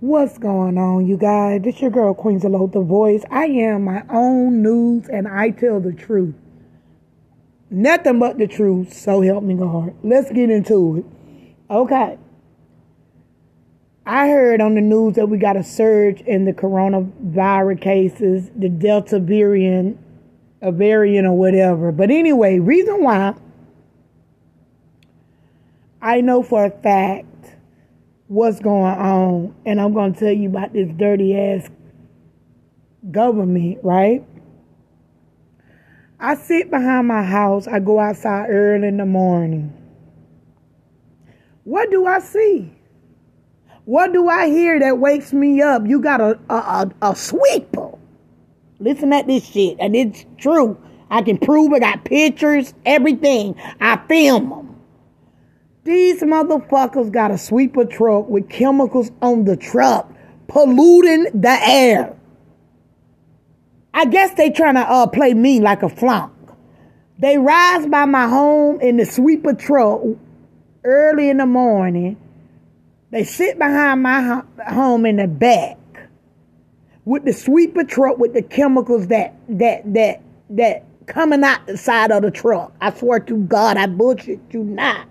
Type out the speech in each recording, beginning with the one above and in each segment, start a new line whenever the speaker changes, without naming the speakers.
What's going on, you guys? This your girl Queen Zalo, the voice. I am my own news and I tell the truth. Nothing but the truth, so help me God. Let's get into it. Okay. I heard on the news that we got a surge in the coronavirus cases, the Delta variant, a variant or whatever. But anyway, reason why I know for a fact what's going on, and I'm going to tell you about this dirty ass government, right? I sit behind my house, I go outside early in the morning. What do I see? What do I hear that wakes me up? You got a, a, a, a sweeper. Listen at this shit, and it's true. I can prove it. I got pictures, everything. I film. These motherfuckers got a sweeper truck with chemicals on the truck, polluting the air. I guess they trying to uh, play me like a flunk. They rise by my home in the sweeper truck early in the morning. They sit behind my home in the back with the sweeper truck with the chemicals that that that that coming out the side of the truck. I swear to God, I bullshit you not.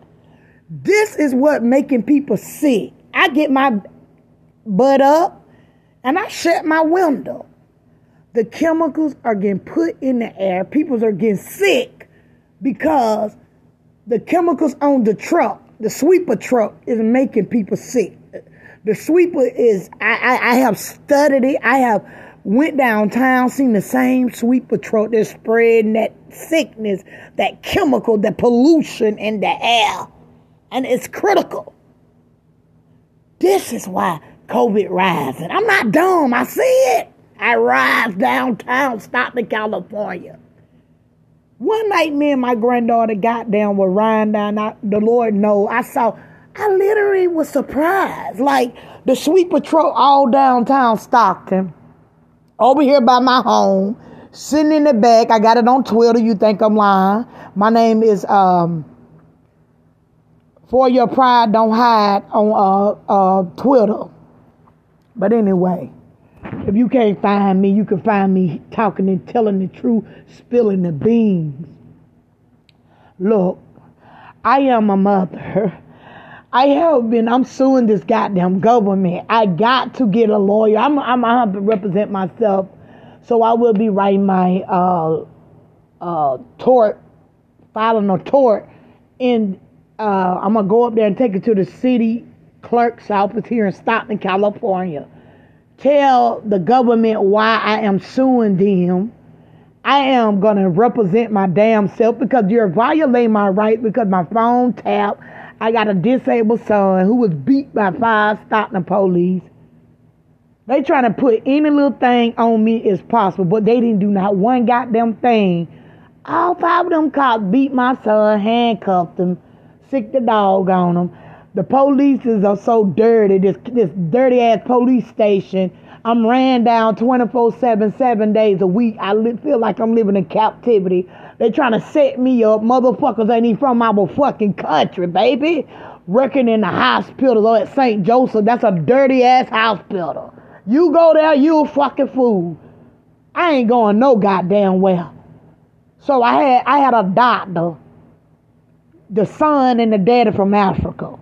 This is what making people sick. I get my butt up and I shut my window. The chemicals are getting put in the air. People are getting sick because the chemicals on the truck, the sweeper truck, is making people sick. The sweeper is, I, I, I have studied it. I have went downtown, seen the same sweeper truck that's spreading that sickness, that chemical, that pollution in the air and it's critical. This is why COVID rising. I'm not dumb. I see it. I rise downtown, Stockton, California. One night, me and my granddaughter got down with Ryan down. I, the Lord know. I saw. I literally was surprised. Like the sweeper truck all downtown Stockton, over here by my home, sitting in the back. I got it on Twitter. You think I'm lying? My name is um for your pride don't hide on uh, uh, Twitter. But anyway, if you can't find me, you can find me talking and telling the truth, spilling the beans. Look, I am a mother. I have been, I'm suing this goddamn government. I got to get a lawyer. I'm, I'm, I have to represent myself. So I will be writing my uh, uh, tort, filing a tort in uh, I'm gonna go up there and take it to the city clerk's office here in Stockton, California. Tell the government why I am suing them. I am gonna represent my damn self because you're violating my right because my phone tapped. I got a disabled son who was beat by five Stockton police. They trying to put any little thing on me as possible, but they didn't do not one goddamn thing. All five of them cops beat my son, handcuffed him, sick the dog on them. The polices are so dirty. This this dirty ass police station. I'm ran down 24/7, seven days a week. I li- feel like I'm living in captivity. They trying to set me up. Motherfuckers ain't even from our fucking country, baby. Working in the hospital at St. Joseph. That's a dirty ass hospital. You go there, you a fucking fool. I ain't going no goddamn well. So I had I had a doctor the son and the daddy from Africa.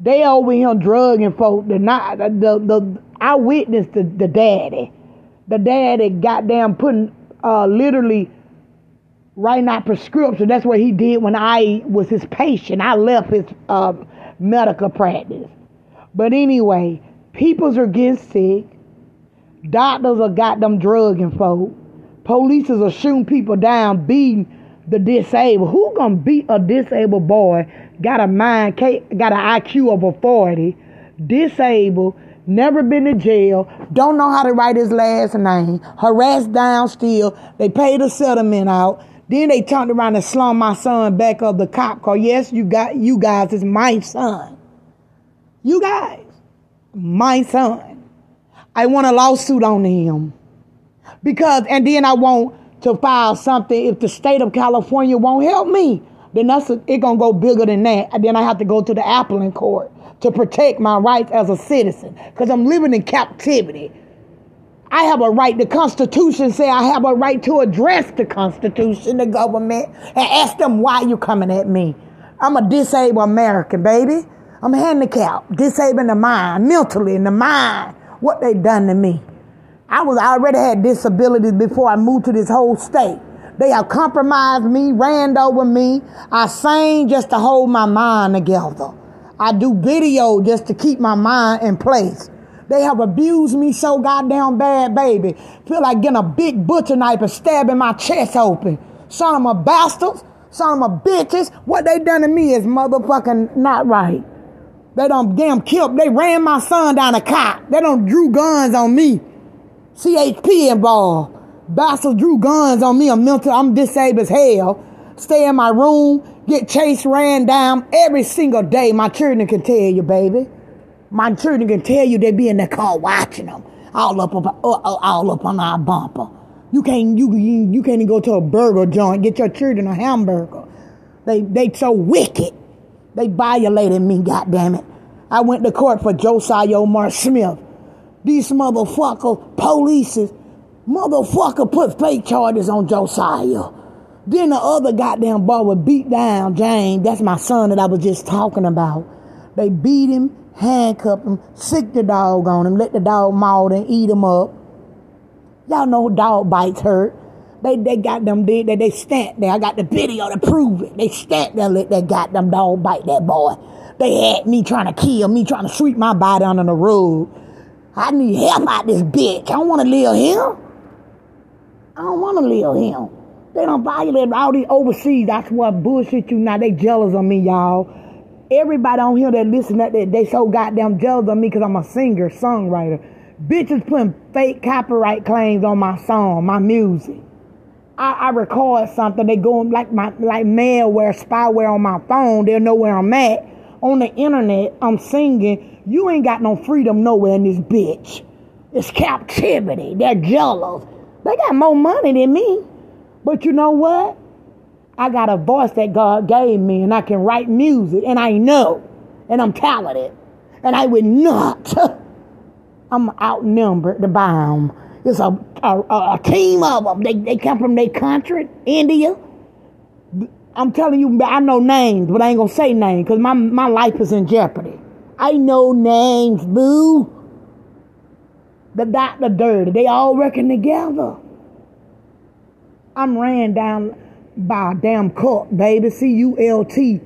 They over here drugging folk. The not the the I witnessed the, the daddy. The daddy goddamn putting uh literally writing out prescription. That's what he did when I was his patient. I left his uh, medical practice. But anyway, peoples are getting sick. Doctors are got them drugging folk. Police are shooting people down, beating the disabled. Who gonna beat a disabled boy? Got a mind, got an IQ of a 40, disabled, never been to jail, don't know how to write his last name, harassed down still. They paid a settlement out. Then they turned around and slung my son back of the cop car. Yes, you got you guys is my son. You guys, my son. I want a lawsuit on him. Because and then I want to file something if the state of California won't help me. then that's it gonna go bigger than that. And then I have to go to the appellate court to protect my rights as a citizen because I'm living in captivity. I have a right. The Constitution say I have a right to address the Constitution, the government, and ask them why you coming at me. I'm a disabled American, baby. I'm handicapped, disabled in the mind, mentally in the mind. What they done to me. I was I already had disabilities before I moved to this whole state. They have compromised me, ran over me. I sing just to hold my mind together. I do video just to keep my mind in place. They have abused me so goddamn bad, baby. Feel like getting a big butcher knife and stabbing my chest open. Son of a bastards, son of a bitches. What they done to me is motherfucking not right. They don't damn killed. They ran my son down a cop. They don't drew guns on me. CHP involved. Bastards drew guns on me. I'm mental. I'm disabled as hell. Stay in my room. Get chased, ran down every single day. My children can tell you, baby. My children can tell you they be in the car watching them. All up, up uh, uh, all up on our bumper. You can't you, you you can't even go to a burger joint get your children a hamburger. They they so wicked. They violated me, goddamn it. I went to court for Josiah Omar Smith. These motherfucker polices, motherfucker put fake charges on Josiah. Then the other goddamn boy would beat down James. That's my son that I was just talking about. They beat him, handcuff him, sick the dog on him, let the dog maul and eat him up. Y'all know dog bites hurt. They they got them did they they stamped there. I got the video to prove it. They stamped there, let that goddamn dog bite that boy. They had me trying to kill me, trying to sweep my body under the rug. I need help out this bitch. I don't want to live here. I don't want to live here. They don't violate all these overseas. That's what bullshit you now. They jealous of me, y'all. Everybody on here that listen that they, so goddamn jealous of me because I'm a singer, songwriter. Bitches putting fake copyright claims on my song, my music. I, I record something, they go like my like malware, spyware on my phone. They'll know where I'm at. On the internet, I'm singing. You ain't got no freedom nowhere in this bitch. It's captivity. They're jealous. They got more money than me. But you know what? I got a voice that God gave me and I can write music and I know and I'm talented and I would not. I'm outnumbered the bomb. It's a, a, a, team of them. They, they come from their country, India. I'm telling you, I know names, but I ain't gonna say names because my, my life is in jeopardy. I know names, boo. The doctor dirty. They all working together. I'm ran down by a damn cult, baby. C U L T.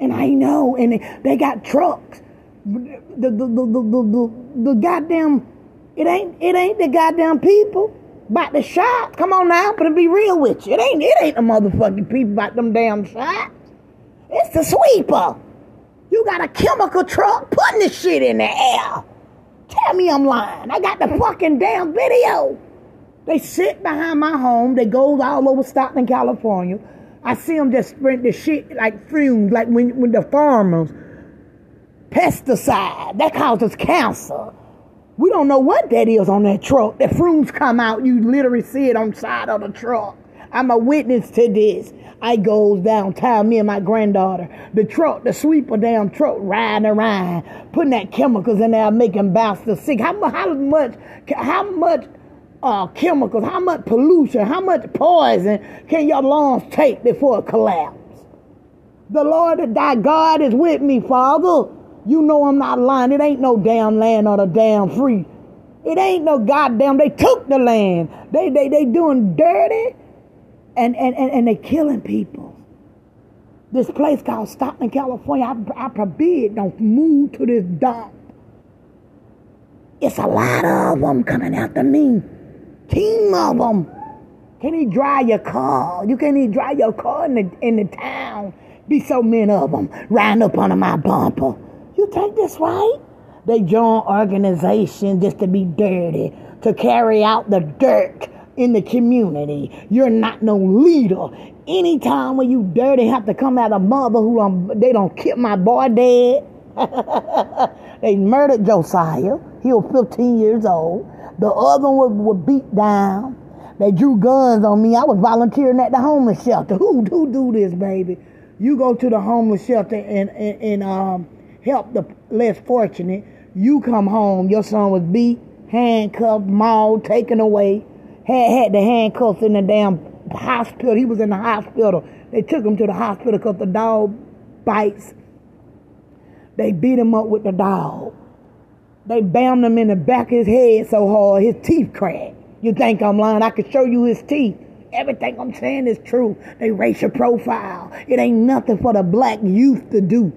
And I know. And they, they got trucks. The, the, the, the, the, the, the goddamn, it ain't, it ain't the goddamn people. About the shots. Come on now, but to be real with you. It ain't, it ain't the motherfucking people about them damn shots. It's the sweeper. You got a chemical truck putting this shit in the air. Tell me I'm lying. I got the fucking damn video. They sit behind my home. They go all over Stockton, California. I see them just sprint the shit like fumes, like when, when the farmers pesticide that causes cancer. We don't know what that is on that truck. The fumes come out. You literally see it on the side of the truck. I'm a witness to this. I goes downtown, me and my granddaughter. The truck, the sweeper damn truck riding around, putting that chemicals in there, making bastards sick. How, how much, how much uh, chemicals, how much pollution, how much poison can your lungs take before it collapse? The Lord thy God is with me, Father. You know I'm not lying. It ain't no damn land or the damn free. It ain't no goddamn. They took the land. They they they doing dirty, and and and, and they killing people. This place called Stockton, California. I, I forbid don't move to this dump. It's a lot of them coming after me team of them. Can he drive your car? You can't even drive your car in the, in the town. Be so many of them riding up under my bumper. Think this right? They join organizations just to be dirty, to carry out the dirt in the community. You're not no leader. Anytime when you dirty have to come out of mother who um, they don't kill my boy dead. they murdered Josiah. He was 15 years old. The other one was, beat down. They drew guns on me. I was volunteering at the homeless shelter. Who who do this, baby? You go to the homeless shelter and, and, and um, help the less fortunate. You come home, your son was beat, handcuffed, mauled, taken away, had, had the handcuffs in the damn hospital. He was in the hospital. They took him to the hospital because the dog bites. They beat him up with the dog. They bammed him in the back of his head so hard his teeth cracked. You think I'm lying? I could show you his teeth. Everything I'm saying is true. They racial profile. It ain't nothing for the black youth to do.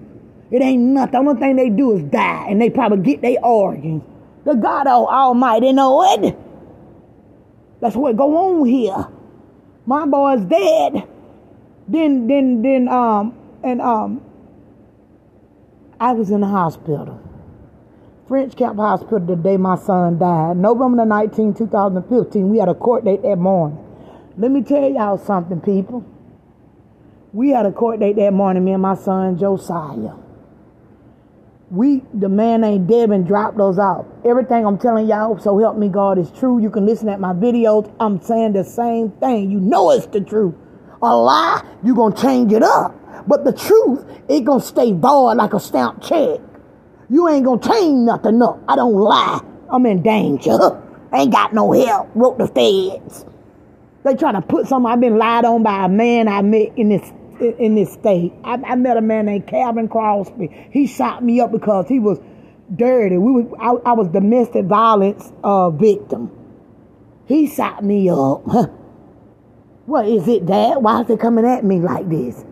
It ain't nothing. The only thing they do is die, and they probably get their organs. The God Almighty know it. That's what go on here. My boy's dead. Then, then, then, um, and um, I was in the hospital. French Camp Hospital the day my son died. November the 19th, 2015. We had a court date that morning. Let me tell y'all something, people. We had a court date that morning, me and my son Josiah. We, the man named Devin, dropped those off. Everything I'm telling y'all, so help me God, is true. You can listen at my videos. I'm saying the same thing. You know it's the truth. A lie, you to change it up. But the truth, it to stay void like a stamp check. You ain't to change nothing up. I don't lie. I'm in danger. Ain't got no help. Wrote the feds. They try to put something. I've been lied on by a man I met in this in this state. I, I met a man named Calvin Crosby. He shot me up because he was dirty. We was I, I was domestic violence uh, victim. He shot me up. what is it, Dad? Why is it coming at me like this?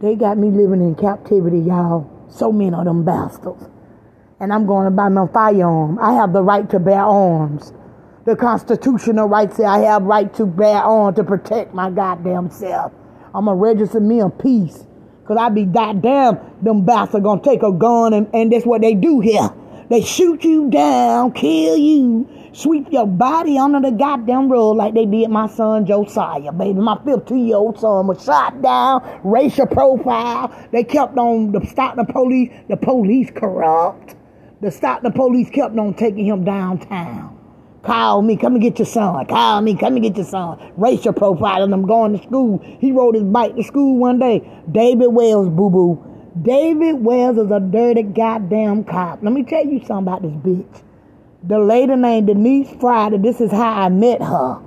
They got me living in captivity, y'all. So many of them bastards. And I'm going to buy my firearm. I have the right to bear arms. The constitutional rights say I have right to bear arms to protect my goddamn self. I'm to register me a peace. Because I be goddamn, them bastards to take a gun and, and that's what they do here. They shoot you down, kill you, sweep your body under the goddamn rug like they did my son Josiah, baby. My 15 year old son was shot down, racial profile. They kept on the stop the police, the police corrupt. The stop the police kept on taking him downtown. Call me, come and get your son. Call me, come and get your son. Profiling. I'm going to school. He rode his bike to school one day. David Wells, boo boo. David Wells is a dirty goddamn cop. Let me tell you something about this bitch. The lady named Denise Friday, this is how I met her.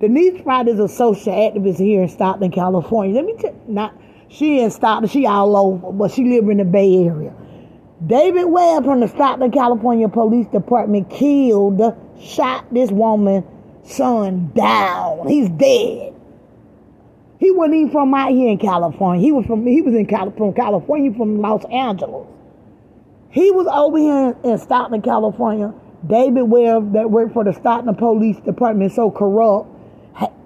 Denise Friday is a social activist here in Stockton, California. Let me tell not she in Stockton, she all over, but she live in the Bay Area. David Webb from the Stockton, California Police Department killed shot this woman's son down. He's dead. He wasn't even from out here in California. He was from he was in Cali- from California, from Los Angeles. He was over here in Stockton, California. David Webb, that worked for the Stockton Police Department, so corrupt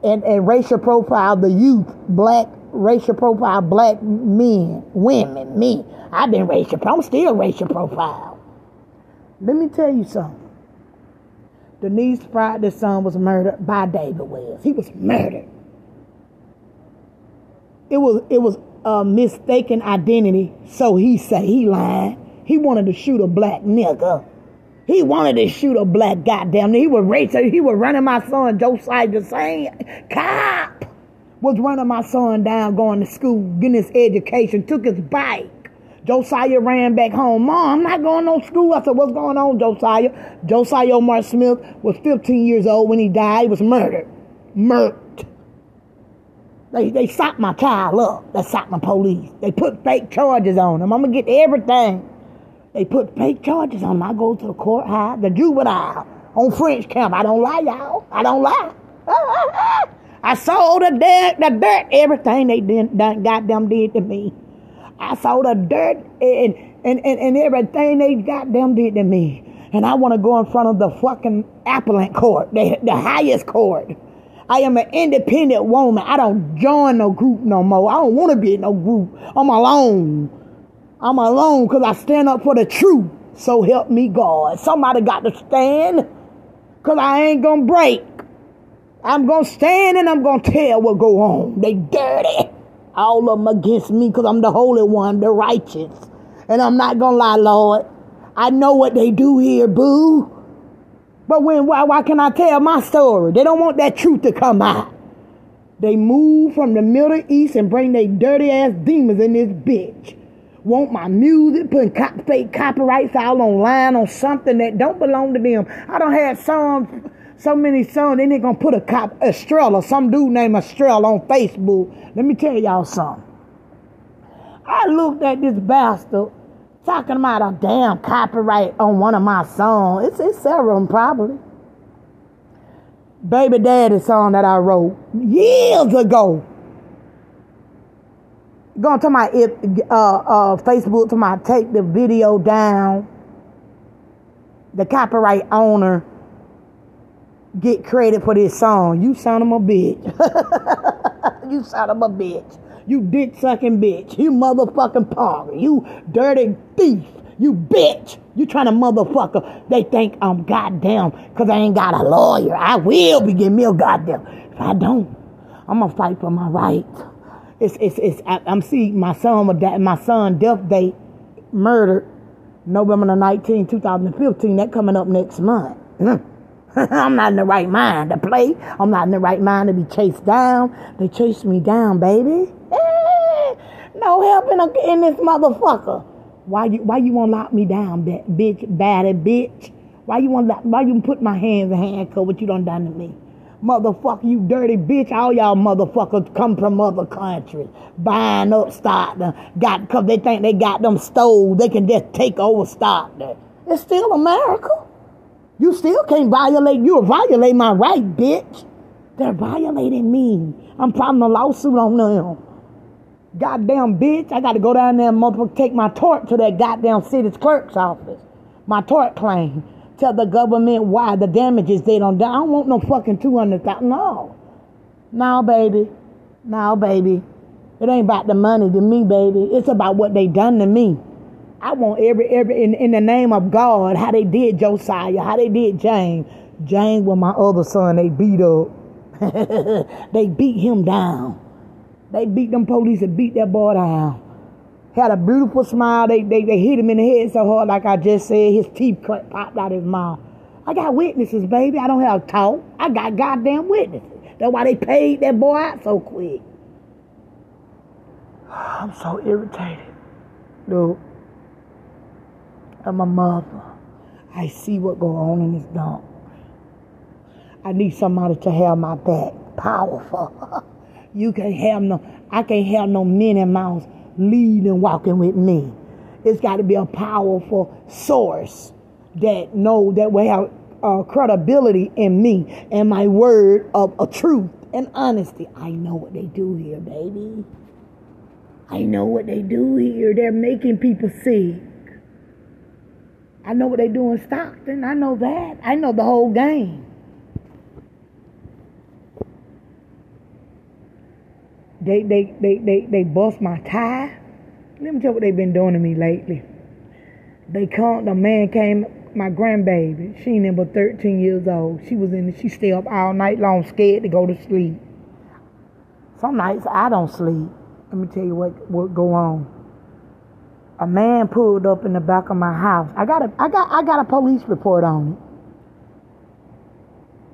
and, and racial profile the youth, black racial profile black men, women, me. I've been racial. I'm still racial profile. Let me tell you something. Denise Friday's son was murdered by David Wells. He was murdered. It was it was a mistaken identity, so he say he lied. He wanted to shoot a black nigga. He wanted to shoot a black goddamn. He was racist. He was running my son Josiah the same cop was running my son down going to school, getting his education, took his bike. Josiah ran back home. Mom, I'm not going to school. I said, What's going on, Josiah? Josiah Omar Smith was 15 years old when he died. He was murdered. Murked. They, they stopped my child up. They stopped my police. They put fake charges on him. I'm going to get everything. They put fake charges on. I go to the courthouse, the juvenile, on French camp. I don't lie, y'all. I don't lie. I saw the dirt, the dirt, everything they did, goddamn did to me. I saw the dirt and, and, and, and everything they them did to me. And I want to go in front of the fucking appellate court, the, the highest court. I am an independent woman. I don't join no group no more. I don't want to be in no group. I'm alone. I'm alone because I stand up for the truth. So help me God. Somebody got to stand because I ain't going to break. I'm going to stand and I'm going to tell what go on. They dirty all of them against me because I'm the Holy One, the righteous. And I'm not going to lie, Lord. I know what they do here, boo. But when why, why can I tell my story? They don't want that truth to come out. They move from the Middle East and bring their dirty ass demons in this bitch. Want my music, putting cop, fake copyrights out online on something that don't belong to them. I don't have songs, so many songs, then they gonna put a cop, Estrella, some dude named Estrella on Facebook. Let me tell y'all something. I looked at this bastard talking about a damn copyright on one of my songs. It's, it's several of them probably. Baby Daddy song that I wrote years ago. Going to my if uh, uh, Facebook to my take the video down. The copyright owner get credit for this song. You son of a bitch. you son of a bitch. You dick sucking bitch. You motherfucking pog. You dirty thief. You bitch. You trying to motherfucker. They think I'm goddamn because I ain't got a lawyer. I will be getting me a goddamn. If I don't, I'm gonna fight for my rights. It's it's it's. I, am seeing my son that, my son death date murdered November the 19th, 2015. That coming up next month. Mm. I'm not in the right mind to play. I'm not in the right mind to be chased down. They chased me down, baby. Eh, no help in, in this motherfucker. Why you why you wanna lock me down, bitch, baddie bitch? Why you wanna why you put my hands in handcuff what you done done to me? Motherfucker, you dirty bitch. All y'all motherfuckers come from other countries. Buying up stock. Got, cause they think they got them stole. They can just take over stock. It's still America. You still can't violate, you'll violate my right, bitch. They're violating me. I'm filing a lawsuit on them. Goddamn bitch, I gotta go down there and motherfucker take my tort to that goddamn city's clerk's office. My tort claim. Tell the government why the damages they don't I don't want no fucking 200,000. No. No, baby. No, baby. It ain't about the money to me, baby. It's about what they done to me. I want every every in, in the name of God, how they did Josiah, how they did James. James was my other son, they beat up. they beat him down. They beat them police and beat that boy down. Had a beautiful smile. They, they, they hit him in the head so hard, like I just said, his teeth popped out of his mouth. I got witnesses, baby. I don't have talk. I got goddamn witnesses. That's why they paid that boy out so quick. I'm so irritated. Look of my mother. I see what go on in this dump. I need somebody to have my back. Powerful. you can't have no, I can't have no Minnie Mouse leading walking with me. It's got to be a powerful source that know that we have uh, credibility in me and my word of a truth and honesty. I know what they do here, baby. I know what they do here. They're making people sick. I know what they do in Stockton. I know that. I know the whole game. They they they they they bust my tie. Let me tell you what they've been doing to me lately. They come the man came my grandbaby, she ain't but 13 years old. She was in she stay up all night long scared to go to sleep. Some nights I don't sleep. Let me tell you what what go on a man pulled up in the back of my house. I got a I got I got a police report on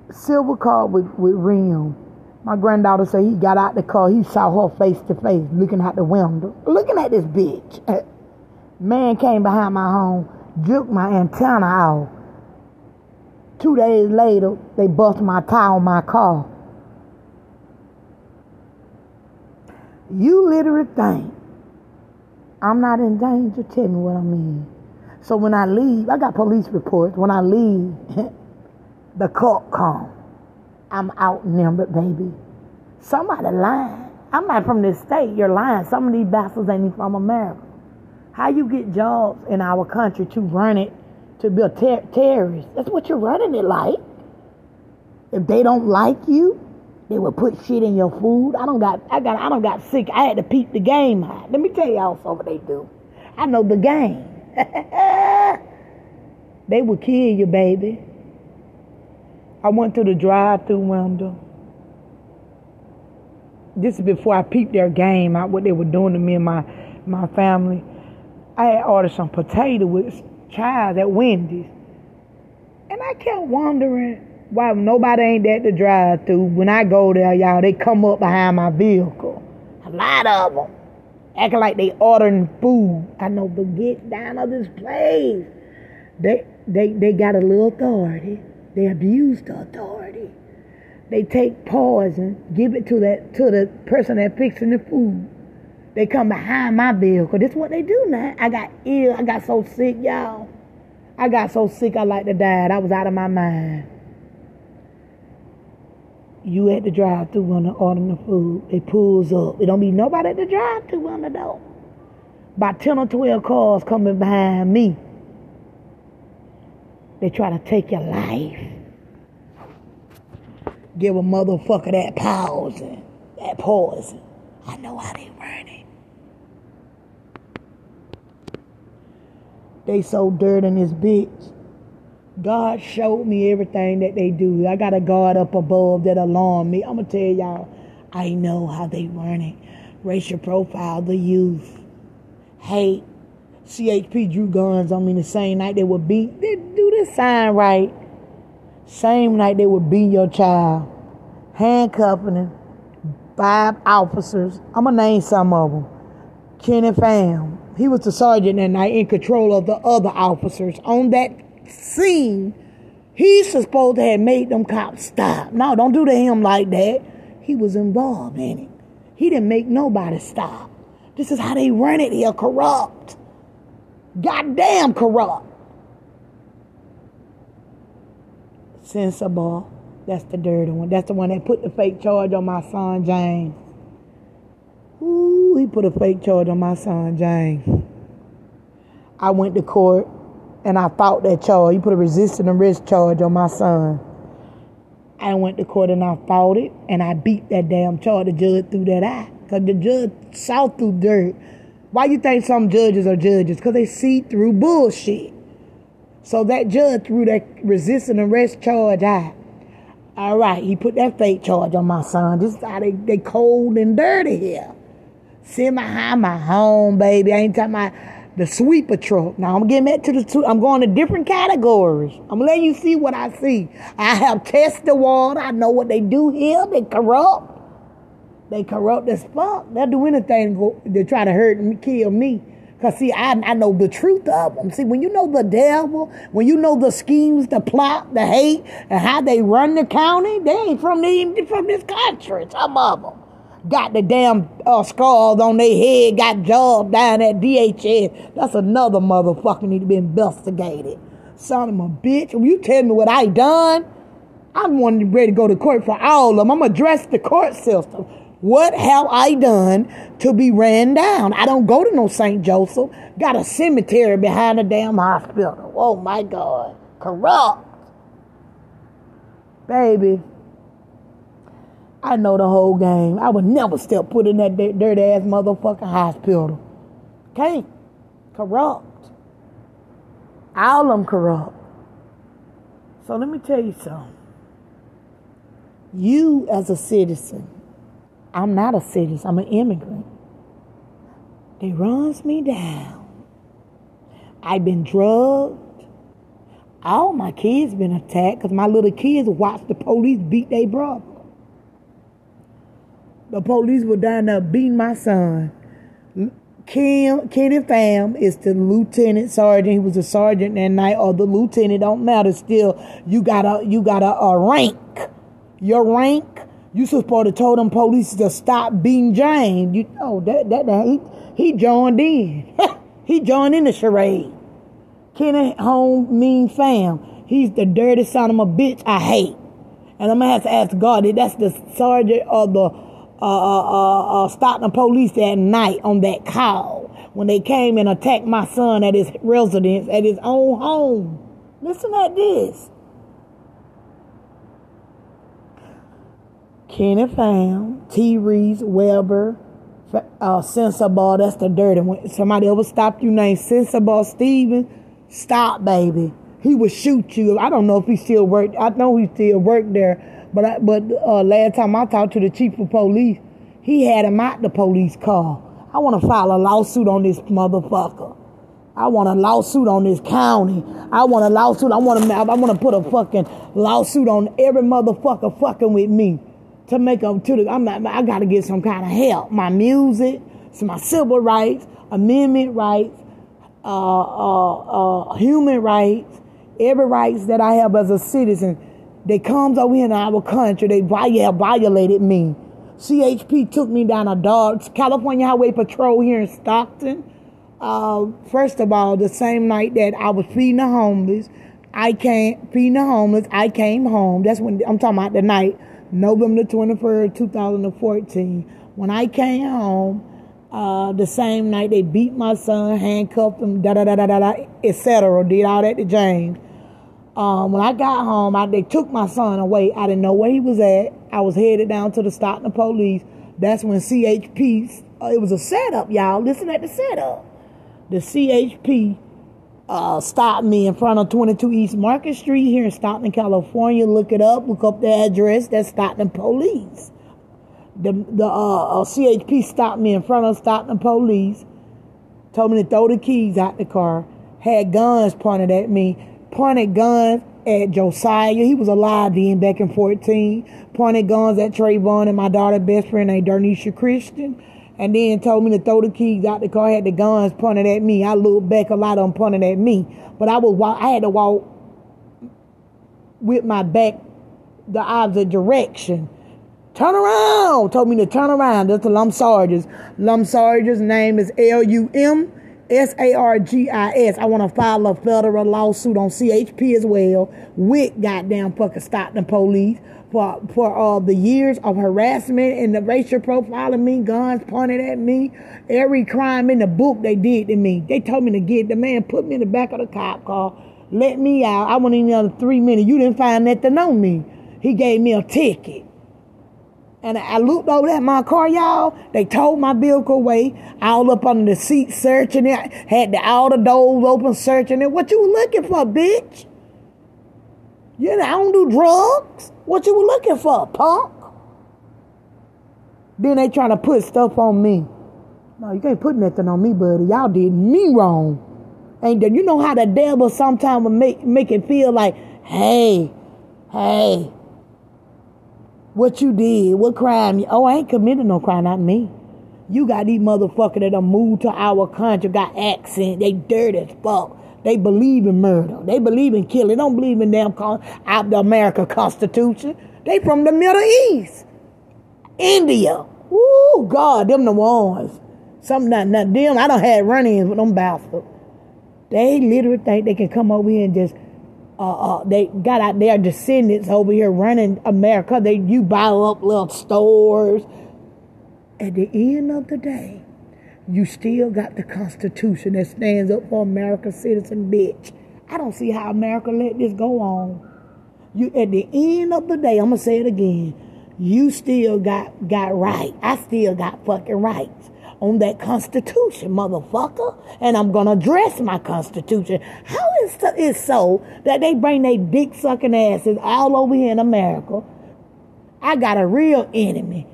it. Silver car with, with rim. My granddaughter said he got out the car, he saw her face to face, looking out the window. Looking at this bitch. Uh, man came behind my home, jerked my antenna out. Two days later, they bust my tire on my car. You literally think I'm not in danger. Tell me what I mean. So when I leave, I got police reports. When I leave, the court come. I'm outnumbered, baby. Somebody lying. I'm not from this state. You're lying. Some of these bastards ain't even from America. How you get jobs in our country to run it to be a ter- terrorist? That's what you're running it like. If they don't like you, they will put shit in your food. I don't got I got I don't got sick. I had to peep the game. Let me tell y'all something they do. I know the game. they will kill you, baby. I went through the drive through window. This is before I peeped their game out what they were doing to me and my my family. I had ordered some potato with chives at Wendy's. And I kept wondering Why nobody ain't at the drive through? When I go there, y'all, they come up behind my vehicle. A lot of them. Acting like they ordering food. I know, but get down of this place. They they they got a little authority. They abuse the authority. They take poison, give it to that to the person that fixing the food. They come behind my vehicle. This is what they do now. I got ill. I got so sick, y'all. I got so sick I like to die. I was out of my mind. You at the drive through when they ordering the food. It pulls up. It don't be nobody at the drive through on the door. About 10 or 12 cars coming behind me. They try to take your life. Give a motherfucker that poison. That poison. I know how they run it. They so dirt in this bitch. God showed me everything that they do. I got a God up above that alarm me. I'm gonna tell y'all, I know how they run it. Racial profile, the youth, hate. CHP drew guns on me the same night they would beat. They do this sign right. Same night they would beat your child, handcuffing him. Five officers. I'm gonna name some of them. Kenny Pham. He was the sergeant that night in control of the other officers on that scene, he's supposed to have made them cops stop. No, don't do to him like that. He was involved in it. He didn't make nobody stop. This is how they run it here, corrupt. Goddamn corrupt. Sensible. That's the dirty one. That's the one that put the fake charge on my son James. Ooh, he put a fake charge on my son James. I went to court and I fought that charge. He put a resisting arrest charge on my son. I went to court and I fought it and I beat that damn charge. The judge threw that out. Because the judge saw through dirt. Why you think some judges are judges? Because they see through bullshit. So that judge threw that resisting arrest charge out. All right, he put that fake charge on my son. This is how they, they cold and dirty here. Send my high my home, baby. I ain't talking about the sweeper truck. Now I'm getting back to the two. I'm going to different categories. I'm letting you see what I see. I have tested the water. I know what they do here. They corrupt. They corrupt as fuck. They'll do anything to try to hurt me, kill me. Cause see, I, I know the truth of them. See, when you know the devil, when you know the schemes, the plot, the hate, and how they run the county, they ain't from the from this country. Some of them got the damn uh, scars on their head, got jobs down at DHS. That's another motherfucker need to be investigated. Son of a bitch, will you tell me what I done? I'm ready to go to court for all of them. I'm gonna address the court system. What have I done to be ran down? I don't go to no St. Joseph. Got a cemetery behind the damn hospital. Oh my God. Corrupt. Baby. I know the whole game. I would never step foot in that dirty ass motherfucking hospital. Can't. Corrupt. All them corrupt. So let me tell you something. You as a citizen, I'm not a citizen, I'm an immigrant. They runs me down. I've been drugged. All my kids been attacked because my little kids watch the police beat their brother. The police were down there beating my son. Kim Kenny Pham is the lieutenant sergeant. He was a sergeant that night, or the lieutenant. Don't matter. Still, you got a you got a, a uh, rank. Your rank. You supposed to told them police to stop beating James. You know that that, that he he joined in. he joined in the charade. Kenny Home Mean Pham. He's the dirty son of a bitch I hate. And I'm gonna have to ask God if that's the sergeant or the uh, uh, uh, uh, the police that night on that call when they came and attacked my son at his residence, at his own home. Listen at this. Kenny Pham, T. Reese, Weber, uh, Sensible, that's the dirty one. Somebody ever stopped you named Sensible Steven, stop, baby. He would shoot you. I don't know if he still worked. I know he still worked there but I, but uh, last time I talked to the chief of police, he had him out the police car. I want to file a lawsuit on this motherfucker. I want a lawsuit on this county. I want a lawsuit. I want to. I want to put a fucking lawsuit on every motherfucker fucking with me to make up to the. I'm. I got to get some kind of help. My music, my civil rights, amendment rights, uh, uh, uh, human rights, every rights that I have as a citizen. That comes over in our country. They violated me. CHP took me down a dog, California Highway Patrol here in Stockton uh, first of all, the same night that I was feeding the homeless, I came feeding the homeless. I came home. That's when I'm talking about the night, November twenty first, two thousand and fourteen. When I came home, uh, the same night they beat my son, handcuffed him, da da da da da, da etc. Did all that to James. Um, when I got home, I, they took my son away. I didn't know where he was at. I was headed down to the Stockton police. That's when CHP. Uh, it was a setup, y'all. Listen at the setup the CHP uh, stopped me in front of 22 East Market Street here in Stockton, California. Look it up. Look up the address. That's Stockton Police. The the uh, uh, CHP stopped me in front of Stockton Police. Told me to throw the keys out the car. Had guns pointed at me. Pointed guns at Josiah. He was alive then back in 14. Pointed guns at Trayvon and my daughter best friend named Dernisha Christian and then told me to throw the keys out the car. Had the guns pointed at me. I looked back, a lot of them pointed at me, but I was. I had to walk with my back the opposite direction. Turn around. Told me to turn around. That's the Lum Sargis. Lum Sargis' name is L U M S A R G I S. I want to file a federal lawsuit on CHP as well with goddamn fucking Stockton police for for uh, the years of harassment and the racial profiling me, guns pointed at me, every crime in the book they did to me. They told me to get the man put me in the back of the cop car, let me out. I went in another three minutes. You didn't find nothing on me. He gave me a ticket. And I looked over at my car, y'all. They towed my vehicle away. All up under the seat searching it. Had the, all the doors open searching it. What you were looking for, bitch? You know, I don't do drugs. What you were looking for, punk? Then they trying to put stuff on me. No, you can't put nothing on me, buddy. Y'all did me wrong. Ain't that you know how the devil sometimes will make make it feel like, hey, hey, what you did, what crime? Oh, I ain't committed no crime, not me. You got these motherfuckers that done moved to our country, got accent, they dirty as fuck. They believe in murder. They believe in killing. They don't believe in damn out the America Constitution. They from the Middle East. India. Woo, God, them the ones. Something not, not them. I don't have run-ins with them bastards. They literally think they can come over here and just uh, uh, they got out their descendants over here running America. They you buy up little stores. At the end of the day, you still got the Constitution that stands up for America's citizen, bitch. I don't see how America let this go on. You at the end of the day, I'm gonna say it again. You still got got right. I still got fucking rights on that Constitution, motherfucker. And I'm gonna address my Constitution. How is it so that they bring their dick sucking asses all over here in America? I got a real enemy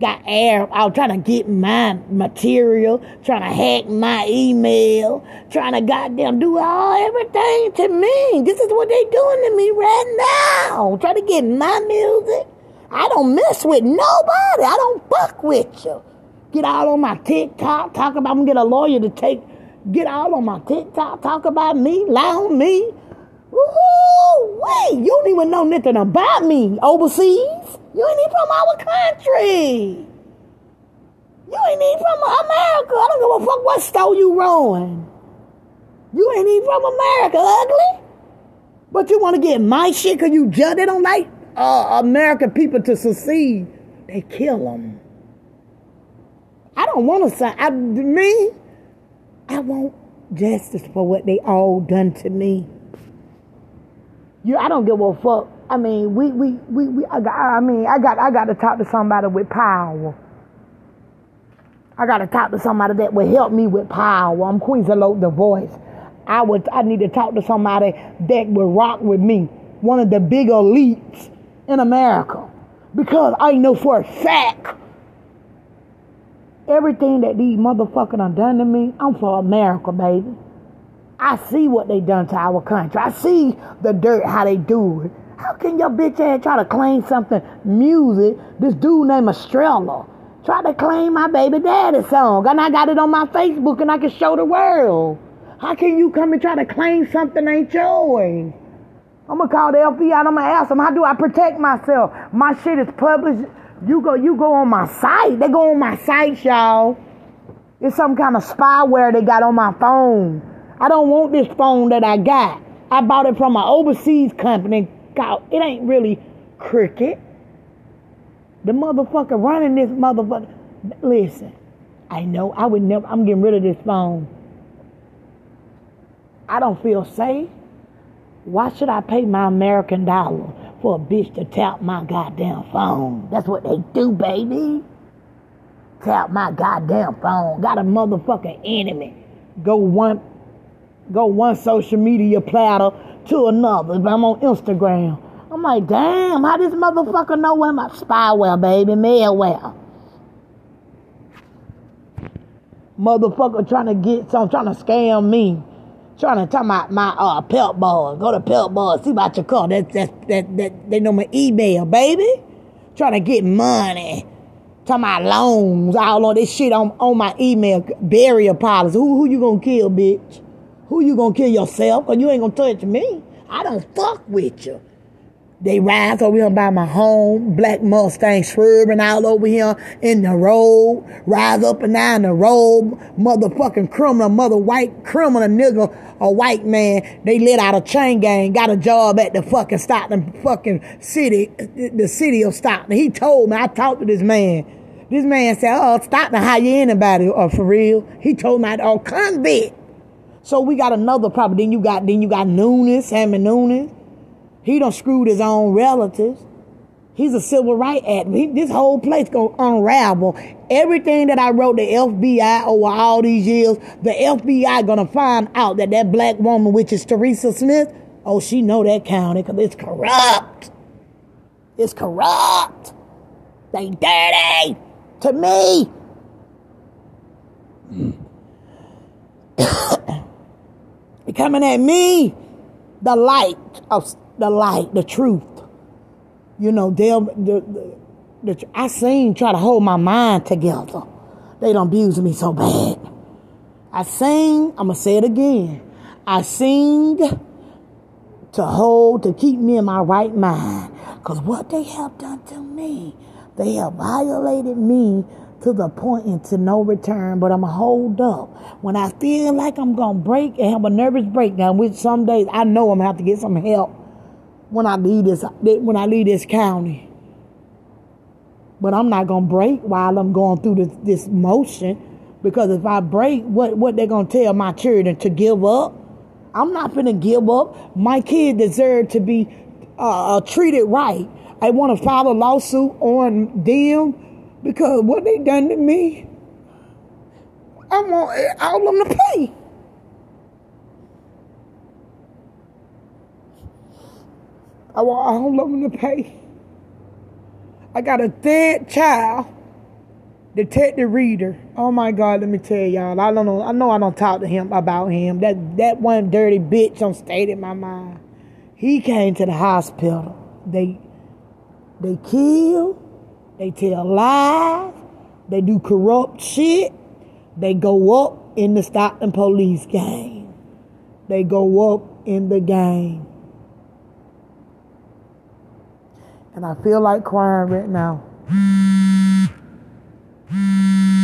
got air out trying to get my material, trying to hack my email, trying to goddamn do all everything to me. This is what they doing to me right now. Trying to get my music. I don't mess with nobody. I don't fuck with you. Get out on my TikTok, talk about I'm gonna get a lawyer to take get all on my TikTok, talk about me, lie on me. Woo, wait, you don't even know nothing about me overseas. You ain't even from our country. You ain't even from America. I don't give a fuck what store you run. You ain't even from America, ugly. But you want to get my shit because you judge. They don't like uh, American people to succeed. They kill them. I don't want to say, I, me, I want justice for what they all done to me. You, I don't give a fuck. I mean, we, we, we, we I, got, I mean, I got, I got to talk to somebody with power. I got to talk to somebody that will help me with power. I'm Queen Zalo, the voice. I would, I need to talk to somebody that will rock with me. One of the big elites in America. Because I know for a fact everything that these motherfuckers done done to me, I'm for America, baby. I see what they done to our country. I see the dirt, how they do it. How can your bitch ass try to claim something music? This dude named Estrella try to claim my baby daddy song, and I got it on my Facebook, and I can show the world. How can you come and try to claim something ain't yours? I'm gonna call the FBI. I'm gonna ask them, how do I protect myself? My shit is published. You go, you go on my site. They go on my site, y'all. It's some kind of spyware they got on my phone. I don't want this phone that I got. I bought it from an overseas company. It ain't really Cricket. The motherfucker running this motherfucker. Listen, I know I would never. I'm getting rid of this phone. I don't feel safe. Why should I pay my American dollar for a bitch to tap my goddamn phone? That's what they do, baby. Tap my goddamn phone. Got a motherfucking enemy. Go one go one social media platter to another. If I'm on Instagram. I'm like, damn, how this motherfucker know where my spyware, baby, malware? Motherfucker trying to get some, trying to scam me. Trying to talk about my uh, Pep Boys. Go to Pep Boys, see about your car. That, that, that, that, they know my email, baby. Trying to get money. Talking about loans, all on this shit on, on my email. barrier policy. Who, who you gonna kill, bitch? Who you gonna kill yourself? Cause you ain't gonna touch me. I don't fuck with you. They ride over here by my home, black Mustang swerving all over here in the road, rise up and down the road, motherfucking criminal, mother white criminal nigga, a white man, they let out a chain gang, got a job at the fucking Stockton fucking city, the city of Stockton. He told me, I talked to this man. This man said, oh, Stockton hire anybody, or uh, for real. He told me, oh, convict. So we got another problem. Then you got, then you got Nunes, Sammy Nunes. He done screwed his own relatives. He's a civil rights advocate. This whole place gonna unravel. Everything that I wrote the FBI over all these years, the FBI gonna find out that that black woman, which is Teresa Smith, oh, she know that county because it's corrupt. It's corrupt. They dirty to me. they coming at me. The light of the light, the truth. You know, they'll, the, the, the, I seen try to hold my mind together. They don't abuse me so bad. I sing, I'm going to say it again. I sing to hold, to keep me in my right mind. Because what they have done to me, they have violated me to the point into no return, but I'm to hold up. When I feel like I'm to break and have a nervous breakdown, which some days I know I'm to have to get some help when I leave this when I leave this county. But I'm not gonna break while I'm going through this, this motion because if I break, what what they gonna tell my children to give up? I'm not gonna give up. My kid deserve to be uh, uh, treated right. I want to file a lawsuit on them because what they done to me. I want all of them to pay. I want all of them to pay. I got a third child, Detective Reader. Oh my God, let me tell y'all. I don't know. I know I don't talk to him about him. That that one dirty bitch don't stay in my mind. He came to the hospital. They they kill, they tell lies, they do corrupt shit. They go up in the Stockton police game. They go up in the game. And I feel like crying right now.